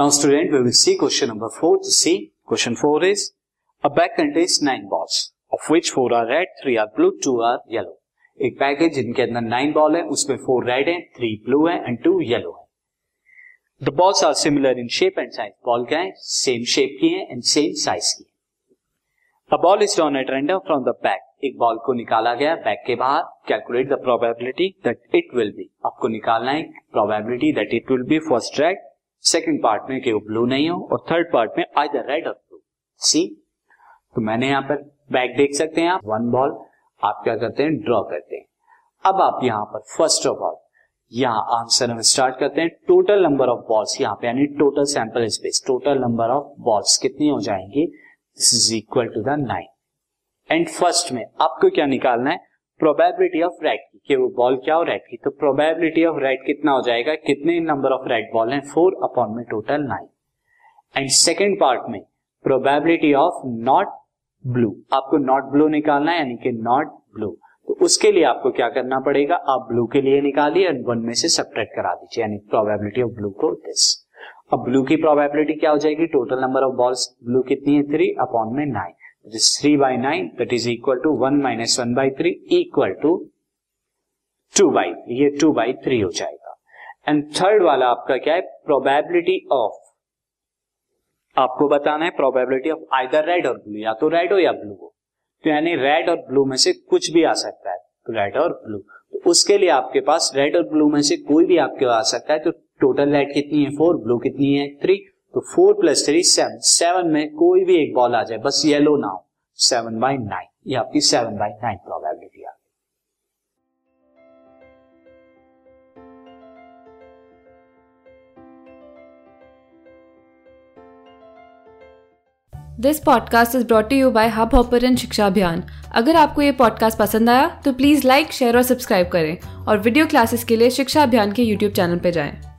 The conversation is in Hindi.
Now, student, we will see question number four to see. Question four is a bag contains nine balls, of which four are red, three are blue, two are yellow. एक बैग है जिनके अंदर नाइन बॉल है उसमें फोर रेड है थ्री ब्लू है एंड टू येलो है. The balls are similar in shape and size ball क्या है? सेम शेप की है एंड सेम साइज़ की है. A ball is drawn at random from the bag एक बॉल को निकाला गया बैग के बाहर. Calculate the probability that it will be आपको निकालना है probability that it will be first red second part में कि वो ब्लू नहीं हो और थर्ड पार्ट में आइदर रेड और ब्लू सी तो मैंने यहाँ पर बैग देख सकते हैं आप। वन बॉल आप क्या करते हैं? ड्रॉ करते हैं। अब आप यहाँ पर फ़र्स्ट ऑफ़ ऑल यहाँ आंसर हम स्टार्ट करते हैं। टोटल नंबर ऑफ़ बॉल्स यहाँ पे, यानी total sample space total number of balls कितनी हो जाएँगी? This is equal to the nine and first में आपको क्या निकालना है? प्रोबेबिलिटी ऑफ़ रेड की, कि वो बॉल क्या हो रेड की तो प्रोबेबिलिटी ऑफ़ रेड कितना हो जाएगा? कितने नंबर ऑफ़ रेड बॉल हैं? फोर अपॉन में total nine and second part में प्रोबेबिलिटी ऑफ़ नॉट ब्लू आपको नॉट ब्लू निकालना है, यानी कि नॉट ब्लू तो उसके लिए आपको क्या करना पड़ेगा? आप ब्लू के लिए निकालिए और वन में से सब्ट्रैक्ट करा दीजिए, यानी प्रोबेबिलिटी ऑफ़ ब्लू को दिस अब ब्लू की प्रोबेबिलिटी क्या हो जाएगी? Total number of balls blue कितनी है? थ्री अपॉन में nine three by nine that is equal to one minus one by three equal to two by ये टू बाई थ्री हो जाएगा। एंड थर्ड वाला आपका क्या है? प्रोबेबिलिटी ऑफ़ आपको बताना है प्रोबेबिलिटी ऑफ़ आइदर रेड और ब्लू या तो रेड हो या ब्लू हो। तो यानी रेड और ब्लू में से कुछ भी आ सकता है तो रेड और ब्लू तो उसके लिए आपके पास रेड और ब्लू में से कोई भी आपके आ सकता है तो टोटल रेड कितनी है? फोर ब्लू कितनी है? थ्री तो four plus three seven seven में कोई भी एक बॉल आ जाए, बस येलो ना हो सेवन बाई नाइन ये आपकी seven by nine probability uh this podcast is brought you by Hubhopper Shiksha Abhiyan अगर आपको ये पॉडकास्ट पसंद आया तो प्लीज़ लाइक शेयर और सब्सक्राइब करें और वीडियो क्लासेस के लिए शिक्षा अभियान के यूट्यूब चैनल पर जाएँ।